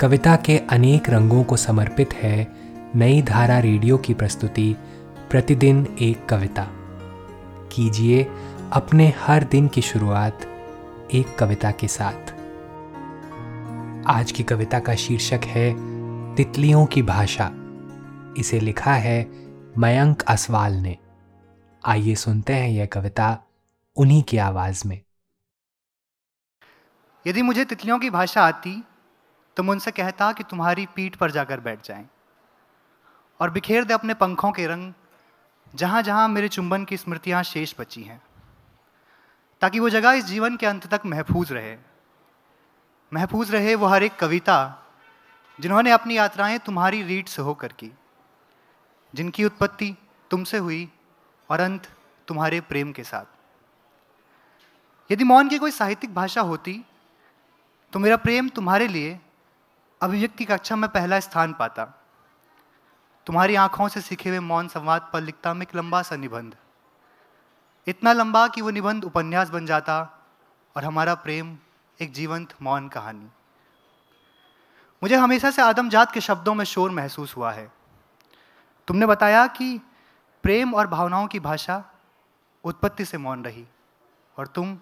कविता के अनेक रंगों को समर्पित है नई धारा रेडियो की प्रस्तुति, प्रतिदिन एक कविता। कीजिए अपने हर दिन की शुरुआत एक कविता के साथ। आज की कविता का शीर्षक है, तितलियों की भाषा। इसे लिखा है मयंक असवाल ने। आइए सुनते हैं यह कविता उन्हीं की आवाज़ में। यदि मुझे तितलियों की भाषा आती तो मैं उनसे कहता कि तुम्हारी पीठ पर जाकर बैठ जाएँ और बिखेर दे अपने पंखों के रंग, जहाँ जहाँ मेरे चुंबन की स्मृतियाँ शेष बची हैं, ताकि वो जगह इस जीवन के अंत तक महफूज रहे। महफूज रहे वो हर एक कविता, जिन्होंने अपनी यात्राएँ तुम्हारी रीढ़ से होकर की, जिनकी उत्पत्ति तुमसे हुई और अंत तुम्हारे प्रेम के साथ। यदि मौन की कोई साहित्यिक भाषा होती तो मेरा प्रेम तुम्हारे लिए अभिव्यक्ति कक्षा में पहला स्थान पाता। तुम्हारी आँखों से सीखे हुए मौन संवाद पर लिखता मैं एक लंबा सा निबंध। इतना लंबा कि वो निबंध उपन्यास बन जाता और हमारा प्रेम एक जीवंत मौन कहानी। मुझे हमेशा से आदमजात के शब्दों में शोर महसूस हुआ है। तुमने बताया कि प्रेम और भावनाओं की भाषा उत्पत्ति से मौन रही और तुम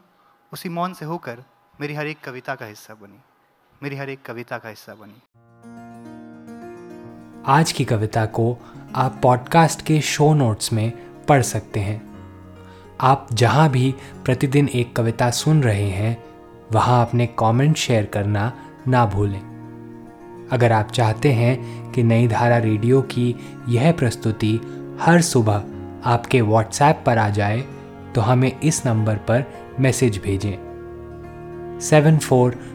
उसी मौन से होकर मेरी हर एक कविता का हिस्सा बनी। मेरी हर एक कविता का हिस्सा बनी। आज की कविता को आप पॉडकास्ट के शो नोट्स में पढ़ सकते हैं। आप जहाँ भी प्रतिदिन एक कविता सुन रहे हैं, वहाँ अपने कमेंट शेयर करना ना भूलें। अगर आप चाहते हैं कि नई धारा रेडियो की यह प्रस्तुति हर सुबह आपके व्हाट्सएप पर आ जाए तो हमें इस नंबर पर मैसेज भेजें। Seven four